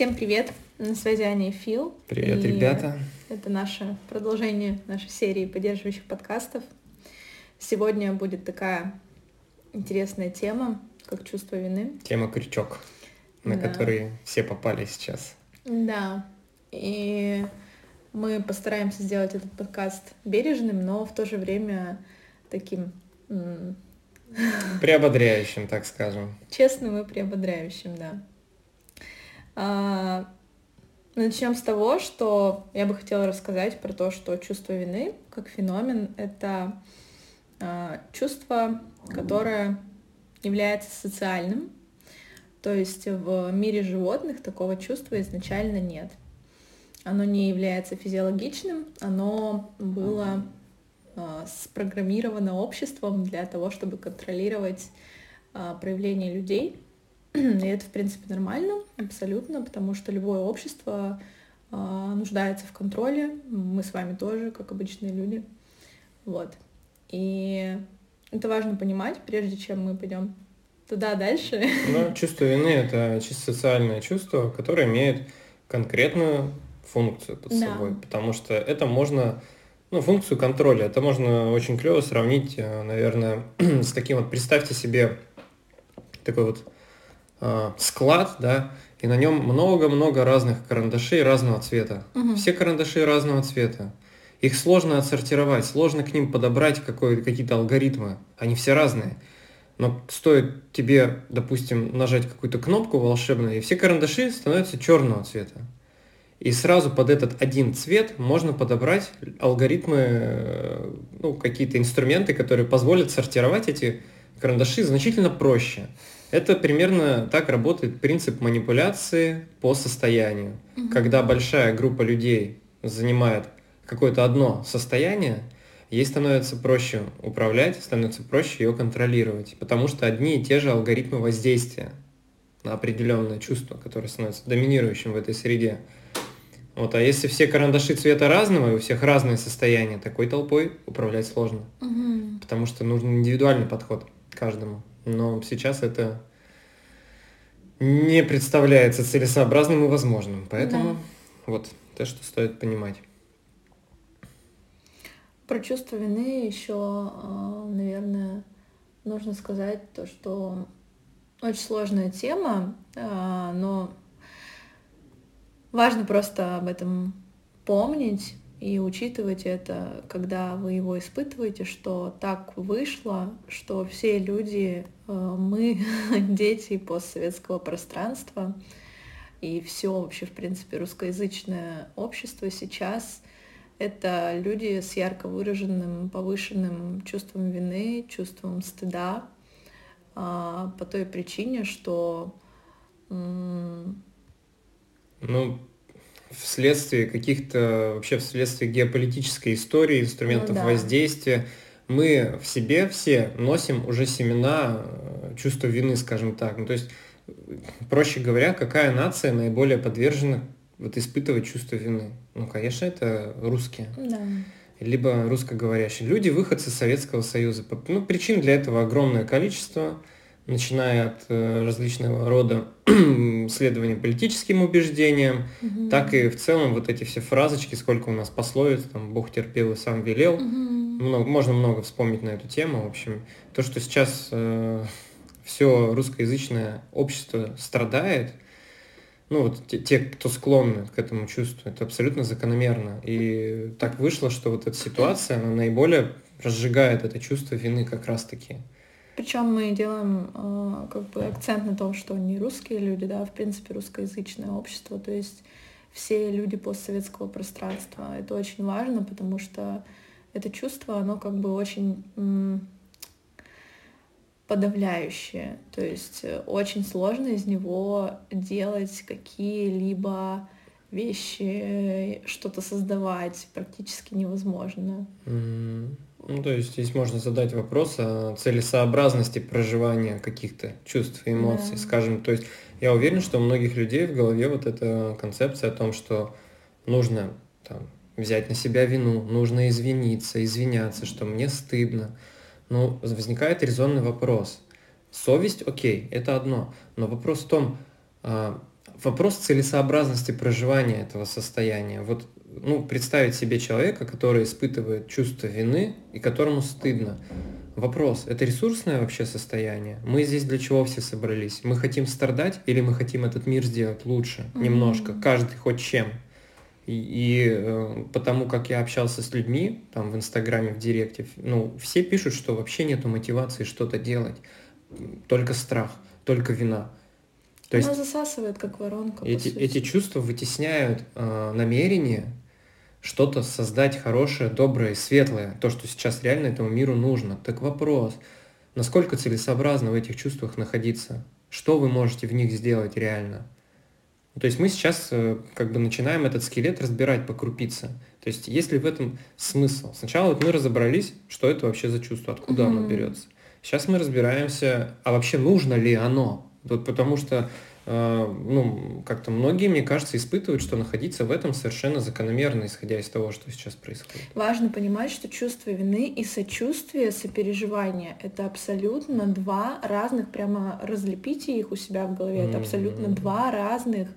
Всем привет! На связи Аня и Фил. Привет, и ребята! Это наше продолжение нашей серии поддерживающих подкастов. Сегодня будет такая интересная тема, как чувство вины. Тема крючок, на да. который все попали сейчас. Да. И мы постараемся сделать этот подкаст бережным, но в то же время таким Приободряющим, так скажем. Честным и приободряющим, да. А, начнем с того, что я бы хотела рассказать про то, что чувство вины как феномен — это а, чувство, которое является социальным, то есть в мире животных такого чувства изначально нет. Оно не является физиологичным, оно было а, спрограммировано обществом для того, чтобы контролировать проявления людей. И это, в принципе, нормально, абсолютно, потому что любое общество а, нуждается в контроле. Мы с вами тоже, как обычные люди. Вот. И это важно понимать, прежде чем мы пойдем туда дальше. Ну, чувство вины — это чисто социальное чувство, которое имеет конкретную функцию под да. собой, потому что это можно ну, функцию контроля. Это можно очень клево сравнить, э, наверное, с таким вот, представьте себе такой вот э, склад, да, и на нем много-много разных карандашей разного цвета. Угу. Все карандаши разного цвета. Их сложно отсортировать, сложно к ним подобрать какие-то алгоритмы. Они все разные. Но стоит тебе, допустим, нажать какую-то кнопку волшебную, и все карандаши становятся черного цвета. И сразу под этот один цвет можно подобрать алгоритмы, э, ну, какие-то инструменты, которые позволят сортировать эти карандаши значительно проще. Это примерно так работает принцип манипуляции по состоянию. Угу. Когда большая группа людей занимает какое-то одно состояние, ей становится проще управлять, становится проще ее контролировать, потому что одни и те же алгоритмы воздействия на определенное чувство, которое становится доминирующим в этой среде. Вот, а если все карандаши цвета разного, и у всех разные состояния, такой толпой управлять сложно. Угу. Потому что нужен индивидуальный подход к каждому. Но сейчас это не представляется целесообразным и возможным. Поэтому да. вот то, что стоит понимать. Про чувство вины еще, а, наверное, нужно сказать то, что очень сложная тема, а, но Важно просто об этом помнить и учитывать это, когда вы его испытываете, что так вышло, что все люди, э, мы, дети постсоветского пространства, и все вообще, в принципе, русскоязычное общество сейчас это люди с ярко выраженным повышенным чувством вины, чувством стыда, а, по той причине, что ну, вследствие каких-то, вообще вследствие геополитической истории, инструментов ну, да. воздействия, мы в себе все носим уже семена э, чувства вины, скажем так. Ну, то есть, проще говоря, какая нация наиболее подвержена вот испытывать чувство вины? Ну, конечно, это русские. Да. Либо русскоговорящие. Люди, выходцы Советского Союза. Ну, причин для этого огромное количество начиная от э, различного рода следования политическим убеждениям, угу. так и в целом вот эти все фразочки, сколько у нас пословиц, там Бог терпел и сам велел. Угу. Много, можно много вспомнить на эту тему. В общем, то, что сейчас э, все русскоязычное общество страдает, ну вот те, те, кто склонны к этому чувству, это абсолютно закономерно. И так вышло, что вот эта ситуация, она наиболее разжигает это чувство вины как раз-таки. Причем мы делаем э, как бы акцент на том, что не русские люди, да, а в принципе русскоязычное общество, то есть все люди постсоветского пространства. Это очень важно, потому что это чувство, оно как бы очень м, подавляющее. То есть э, очень сложно из него делать какие-либо вещи, что-то создавать практически невозможно. Mm-hmm. Ну, то есть здесь можно задать вопрос о целесообразности проживания каких-то чувств и эмоций, да. скажем. То есть я уверен, что у многих людей в голове вот эта концепция о том, что нужно там, взять на себя вину, нужно извиниться, извиняться, что мне стыдно. Ну, возникает резонный вопрос. Совесть, окей, это одно. Но вопрос в том, а, вопрос целесообразности проживания этого состояния. Вот ну, представить себе человека, который испытывает чувство вины и которому стыдно. Вопрос, это ресурсное вообще состояние? Мы здесь для чего все собрались? Мы хотим страдать или мы хотим этот мир сделать лучше? Mm-hmm. Немножко, каждый хоть чем. И, и э, потому как я общался с людьми, там в Инстаграме, в Директе, ну, все пишут, что вообще нету мотивации что-то делать. Только страх, только вина. То Она есть засасывает, как воронка. Эти, эти чувства вытесняют э, намерение что-то создать хорошее, доброе, светлое, то, что сейчас реально этому миру нужно. Так вопрос, насколько целесообразно в этих чувствах находиться? Что вы можете в них сделать реально? То есть мы сейчас э, как бы начинаем этот скелет разбирать по крупице. То есть есть ли в этом смысл? Сначала вот мы разобрались, что это вообще за чувство, откуда mm-hmm. оно берется. Сейчас мы разбираемся, а вообще нужно ли оно? Вот потому что ну, как-то многие, мне кажется, испытывают, что находиться в этом совершенно закономерно, исходя из того, что сейчас происходит. Важно понимать, что чувство вины и сочувствие, сопереживание — это абсолютно два разных, прямо разлепите их у себя в голове, это абсолютно mm-hmm. два разных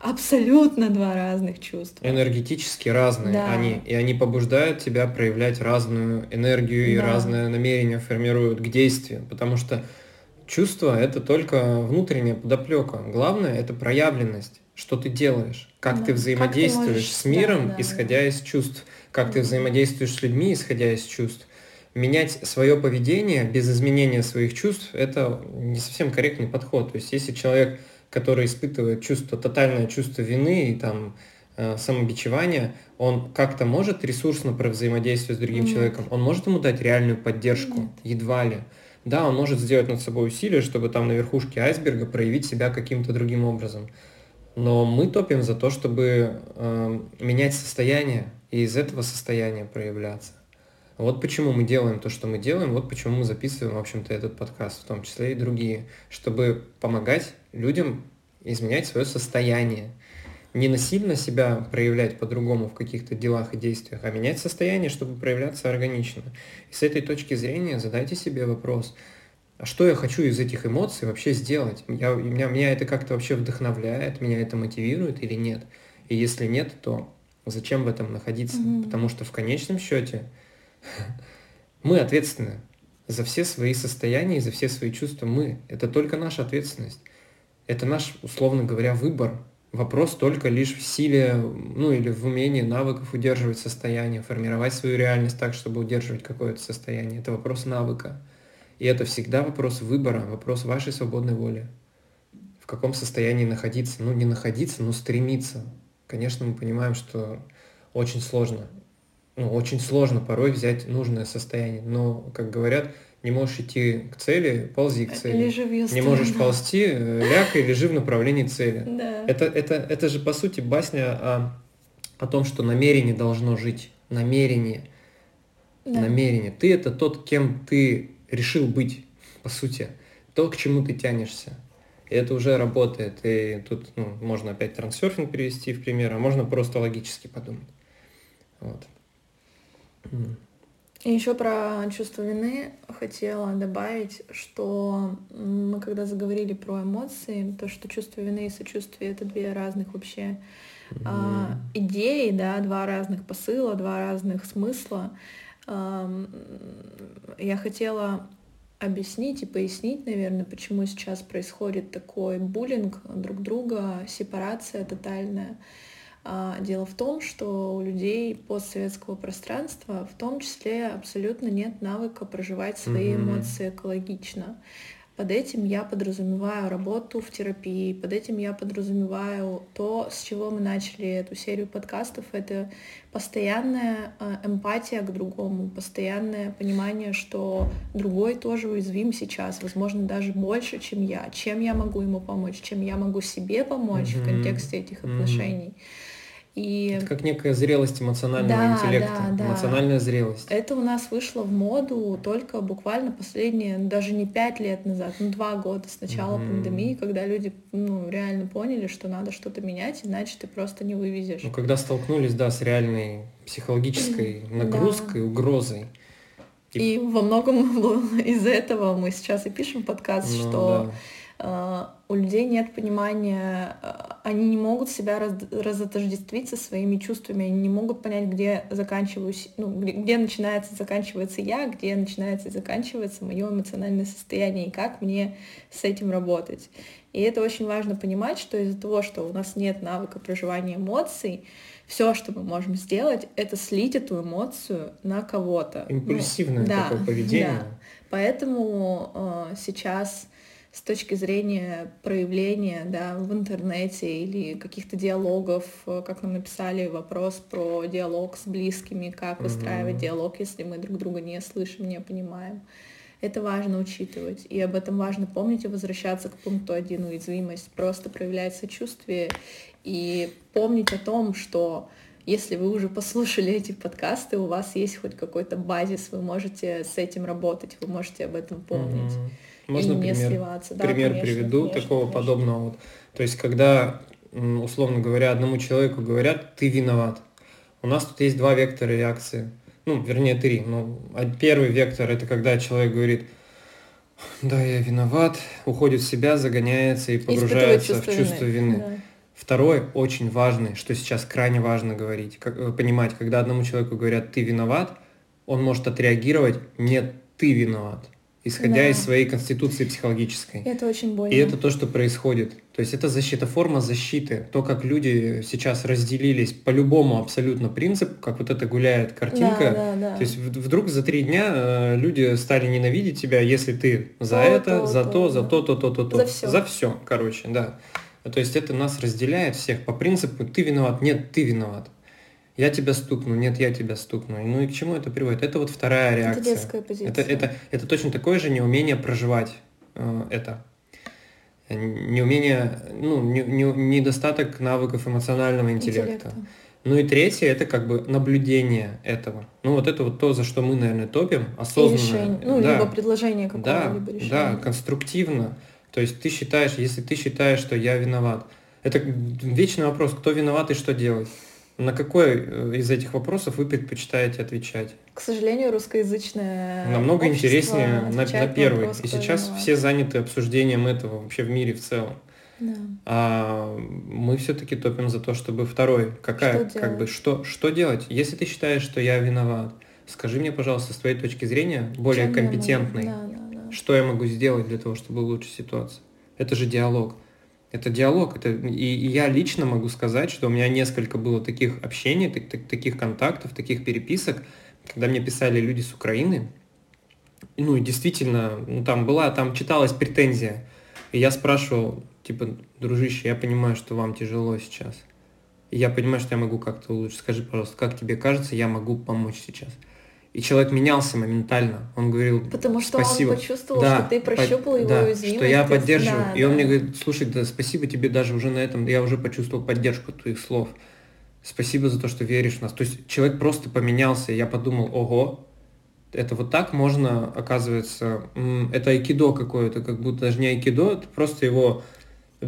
абсолютно два разных чувства. Энергетически разные да. они. И они побуждают тебя проявлять разную энергию да. и разное намерение формируют к действию. Потому что Чувство — это только внутренняя подоплека. Главное — это проявленность, что ты делаешь, как да. ты взаимодействуешь как ты можешь... с миром, да, да, исходя из чувств, как да. ты взаимодействуешь с людьми, исходя из чувств. Менять свое поведение без изменения своих чувств — это не совсем корректный подход. То есть если человек, который испытывает чувство, тотальное чувство вины и там э, самобичевания, он как-то может ресурсно взаимодействовать с другим Нет. человеком, он может ему дать реальную поддержку, Нет. едва ли. Да, он может сделать над собой усилие, чтобы там на верхушке айсберга проявить себя каким-то другим образом. Но мы топим за то, чтобы э, менять состояние и из этого состояния проявляться. Вот почему мы делаем то, что мы делаем, вот почему мы записываем, в общем-то, этот подкаст, в том числе и другие, чтобы помогать людям изменять свое состояние, не насильно себя проявлять по-другому в каких-то делах и действиях, а менять состояние, чтобы проявляться органично. И с этой точки зрения задайте себе вопрос, а что я хочу из этих эмоций вообще сделать? Я, меня, меня это как-то вообще вдохновляет, меня это мотивирует или нет? И если нет, то зачем в этом находиться? Mm-hmm. Потому что в конечном счете мы ответственны за все свои состояния и за все свои чувства. Мы. Это только наша ответственность. Это наш, условно говоря, выбор, Вопрос только лишь в силе, ну или в умении навыков удерживать состояние, формировать свою реальность так, чтобы удерживать какое-то состояние. Это вопрос навыка. И это всегда вопрос выбора, вопрос вашей свободной воли. В каком состоянии находиться? Ну, не находиться, но стремиться. Конечно, мы понимаем, что очень сложно. Ну, очень сложно порой взять нужное состояние. Но, как говорят, не можешь идти к цели, ползи к цели. Лежи в ее не можешь ползти, э, ляг и лежи в направлении цели. Да. Это, это, это же, по сути, басня о, о том, что намерение должно жить. Намерение. Да. Намерение. Ты это тот, кем ты решил быть, по сути. То, к чему ты тянешься. И это уже работает. И тут ну, можно опять трансерфинг перевести в пример, а можно просто логически подумать. Вот. И еще про чувство вины хотела добавить, что мы когда заговорили про эмоции, то, что чувство вины и сочувствие это две разных вообще mm-hmm. а, идеи, да, два разных посыла, два разных смысла. А, я хотела объяснить и пояснить, наверное, почему сейчас происходит такой буллинг друг друга, сепарация тотальная. А, дело в том, что у людей постсоветского пространства в том числе абсолютно нет навыка проживать свои mm-hmm. эмоции экологично. Под этим я подразумеваю работу в терапии, под этим я подразумеваю то, с чего мы начали эту серию подкастов, это постоянная а, эмпатия к другому, постоянное понимание, что другой тоже уязвим сейчас, возможно, даже больше, чем я, чем я могу ему помочь, чем я могу себе помочь mm-hmm. в контексте этих отношений. Mm-hmm. И... Это как некая зрелость эмоционального да, интеллекта, да, да. эмоциональная зрелость. Это у нас вышло в моду только буквально последние, ну, даже не пять лет назад, ну два года с начала mm-hmm. пандемии, когда люди ну, реально поняли, что надо что-то менять, иначе ты просто не вывезешь. Ну, когда столкнулись, да, с реальной психологической нагрузкой, да. угрозой. И... и во многом из этого мы сейчас и пишем подкаст, ну, что... Да у людей нет понимания, э, они не могут себя раз, разотождествить со своими чувствами, они не могут понять, где заканчиваюсь, ну, где, где начинается, заканчивается я, где начинается и заканчивается мое эмоциональное состояние, и как мне с этим работать. И это очень важно понимать, что из-за того, что у нас нет навыка проживания эмоций, все, что мы можем сделать, это слить эту эмоцию на кого-то. Ну, Импульсивное ну, да, такое поведение. Да. Поэтому э, сейчас с точки зрения проявления да, в интернете или каких-то диалогов, э, как нам написали вопрос про диалог с близкими, как выстраивать mm-hmm. диалог, если мы друг друга не слышим, не понимаем. Это важно учитывать, и об этом важно помнить и возвращаться к пункту один уязвимость, просто проявлять сочувствие и помнить о том, что если вы уже послушали эти подкасты, у вас есть хоть какой-то базис, вы можете с этим работать, вы можете об этом помнить. Mm-hmm. Можно и не пример, сливаться. Да, пример конечно, приведу конечно, такого конечно. подобного. Вот. То есть, когда, условно говоря, одному человеку говорят, ты виноват. У нас тут есть два вектора реакции ну, вернее, три. Ну, а первый вектор – это когда человек говорит, да, я виноват, уходит в себя, загоняется и погружается чувство в чувство вины. вины. Да. Второй, очень важный, что сейчас крайне важно говорить, как, э, понимать, когда одному человеку говорят «ты виноват», он может отреагировать «нет, ты виноват» исходя да. из своей конституции психологической. Это очень больно. И это то, что происходит. То есть это защита, форма защиты. То, как люди сейчас разделились по любому абсолютно принципу, как вот это гуляет картинка. Да, да, да. То есть вдруг за три дня э, люди стали ненавидеть тебя, если ты за то, это, то, за то, то, за то, то, то, то, то. За все. За все, короче, да. То есть это нас разделяет всех по принципу ты виноват, нет, ты виноват я тебя стукну, нет, я тебя стукну. Ну и к чему это приводит? Это вот вторая реакция. Это детская позиция. Это, это, это точно такое же неумение проживать э, это. Неумение, ну, не, не, недостаток навыков эмоционального интеллекта. интеллекта. Ну и третье, это как бы наблюдение этого. Ну вот это вот то, за что мы, наверное, топим, осознанно. И решение, ну, да, либо предложение какого-либо да, решения. Да, конструктивно. То есть ты считаешь, если ты считаешь, что я виноват, это вечный вопрос, кто виноват и что делать. На какой э, из этих вопросов вы предпочитаете отвечать? К сожалению, русскоязычное Намного интереснее на, на первый. Вопрос, И сейчас виноват. все заняты обсуждением этого вообще в мире в целом. Да. А мы все-таки топим за то, чтобы второй. Какая, что как бы, что, что делать? Если ты считаешь, что я виноват, скажи мне, пожалуйста, с твоей точки зрения, более Чем компетентной, да, да, да. что я могу сделать для того, чтобы улучшить ситуацию. Это же диалог. Это диалог. Это, и, я лично могу сказать, что у меня несколько было таких общений, так, так, таких контактов, таких переписок, когда мне писали люди с Украины. Ну и действительно, ну, там была, там читалась претензия. И я спрашивал, типа, дружище, я понимаю, что вам тяжело сейчас. Я понимаю, что я могу как-то улучшить. Скажи, пожалуйста, как тебе кажется, я могу помочь сейчас? И человек менялся моментально. Он говорил, Потому что спасибо. он почувствовал, да, что ты прощупал по, его да, уязвимость. что я поддерживаю. Да, и да. он мне говорит, слушай, да спасибо тебе даже уже на этом, я уже почувствовал поддержку твоих слов. Спасибо за то, что веришь в нас. То есть человек просто поменялся. Я подумал, ого, это вот так можно, оказывается, это айкидо какое-то, как будто даже не айкидо, это просто его...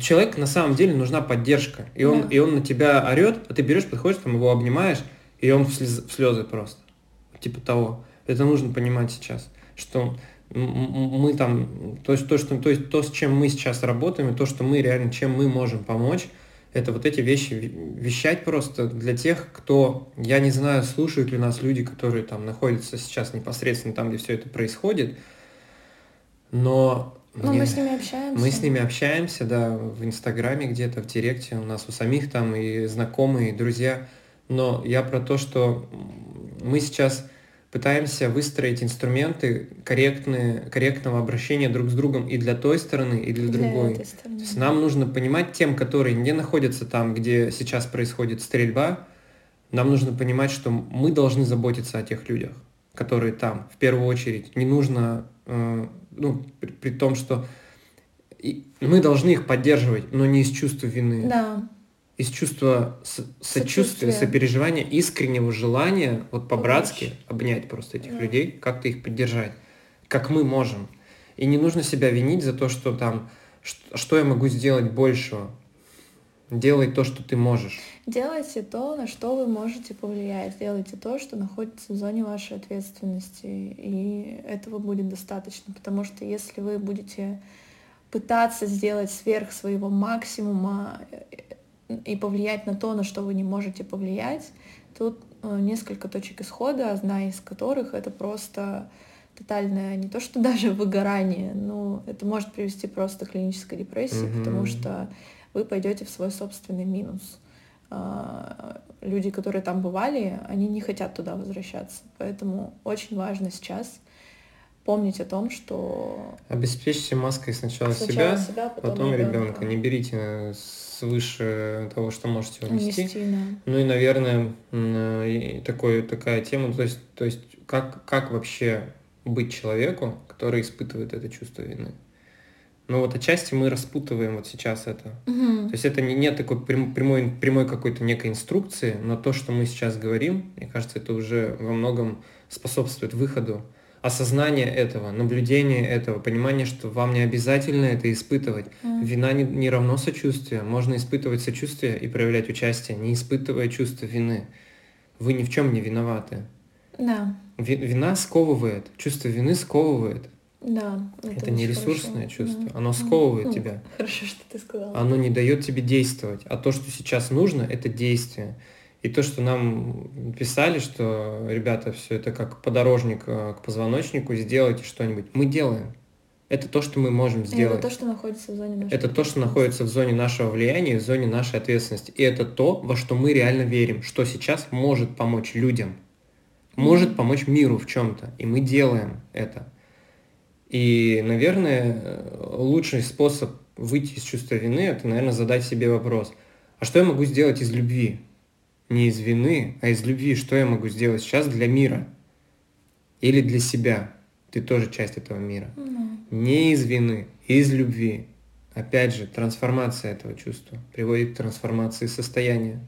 Человек на самом деле нужна поддержка. И он, да. и он на тебя орет, а ты берешь, подходишь, там его обнимаешь, и он в слезы, в слезы просто типа того. Это нужно понимать сейчас, что мы там, то есть то, что, то есть то, с чем мы сейчас работаем, и то, что мы реально, чем мы можем помочь, это вот эти вещи вещать просто для тех, кто, я не знаю, слушают ли нас люди, которые там находятся сейчас непосредственно там, где все это происходит, но но мне, мы с ними общаемся. Мы с ними общаемся, да, в Инстаграме где-то, в Директе, у нас у самих там и знакомые, и друзья. Но я про то, что мы сейчас пытаемся выстроить инструменты корректные, корректного обращения друг с другом и для той стороны, и для, для другой. То есть нам нужно понимать тем, которые не находятся там, где сейчас происходит стрельба, нам нужно понимать, что мы должны заботиться о тех людях, которые там, в первую очередь. Не нужно, э, ну, при, при том, что и мы должны их поддерживать, но не из чувства вины. Да из чувства сочувствия, сопереживания, искреннего желания вот по-братски обнять просто этих да. людей, как-то их поддержать, как мы можем. И не нужно себя винить за то, что там, что, что я могу сделать большего. Делай то, что ты можешь. Делайте то, на что вы можете повлиять. Делайте то, что находится в зоне вашей ответственности. И этого будет достаточно. Потому что если вы будете пытаться сделать сверх своего максимума э, и повлиять на то, на что вы не можете повлиять, тут э, несколько точек исхода, одна из которых это просто тотальное не то что даже выгорание, но это может привести просто к клинической депрессии, mm-hmm. потому что вы пойдете в свой собственный минус. А, люди, которые там бывали, они не хотят туда возвращаться. Поэтому очень важно сейчас помнить о том, что... Обеспечьте маской сначала, сначала себя, себя, потом, потом ребенка. Не берите свыше того, что можете унести. Унести, да. Ну и, наверное, такой, такая тема, то есть, то есть как, как вообще быть человеку, который испытывает это чувство вины? Ну вот отчасти мы распутываем вот сейчас это. Угу. То есть это не, нет такой прямой, прямой какой-то некой инструкции, но то, что мы сейчас говорим, мне кажется, это уже во многом способствует выходу. Осознание этого, наблюдение этого, понимание, что вам не обязательно это испытывать. Mm. Вина не, не равно сочувствие. Можно испытывать сочувствие и проявлять участие, не испытывая чувство вины. Вы ни в чем не виноваты. Да. Вина сковывает, чувство вины сковывает. Да. Это, это не ресурсное хорошо. чувство, да. оно сковывает ну, тебя. Хорошо, что ты сказала. Оно не дает тебе действовать. А то, что сейчас нужно, это действие. И то, что нам писали, что, ребята, все это как подорожник э, к позвоночнику, сделайте что-нибудь. Мы делаем. Это то, что мы можем сделать. Это то, что находится в зоне нашего Это то, что находится в зоне нашего влияния, в зоне нашей ответственности. И это то, во что мы реально верим, что сейчас может помочь людям, может помочь миру в чем-то. И мы делаем это. И, наверное, лучший способ выйти из чувства вины, это, наверное, задать себе вопрос, а что я могу сделать из любви? Не из вины, а из любви. Что я могу сделать сейчас для мира? Или для себя? Ты тоже часть этого мира. Mm. Не из вины, из любви. Опять же, трансформация этого чувства приводит к трансформации состояния.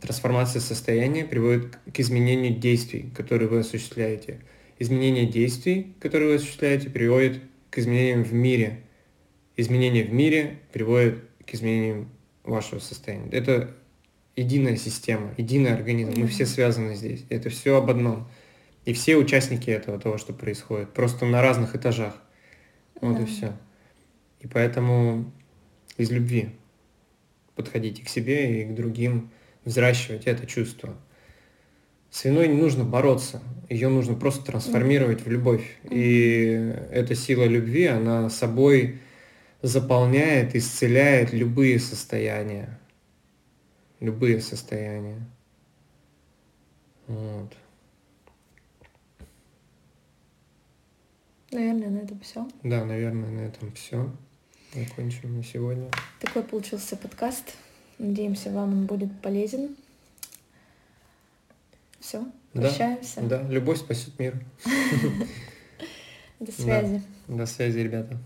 Трансформация состояния приводит к изменению действий, которые вы осуществляете – изменение действий, которые вы осуществляете, приводит к изменениям в мире. Изменения в мире приводят к изменениям вашего состояния. Это единая система, единый организм. Мы все связаны здесь. Это все об одном. И все участники этого, того, что происходит. Просто на разных этажах. Вот да. и все. И поэтому из любви подходите к себе и к другим, взращивать это чувство. С виной не нужно бороться, ее нужно просто трансформировать в любовь. И эта сила любви, она собой заполняет, исцеляет любые состояния. Любые состояния. Вот. Наверное, на этом все. Да, наверное, на этом все. Закончим на сегодня. Такой получился подкаст. Надеемся, вам он будет полезен. Все, прощаемся. Да, да, любовь спасет мир. До связи. До связи, ребята.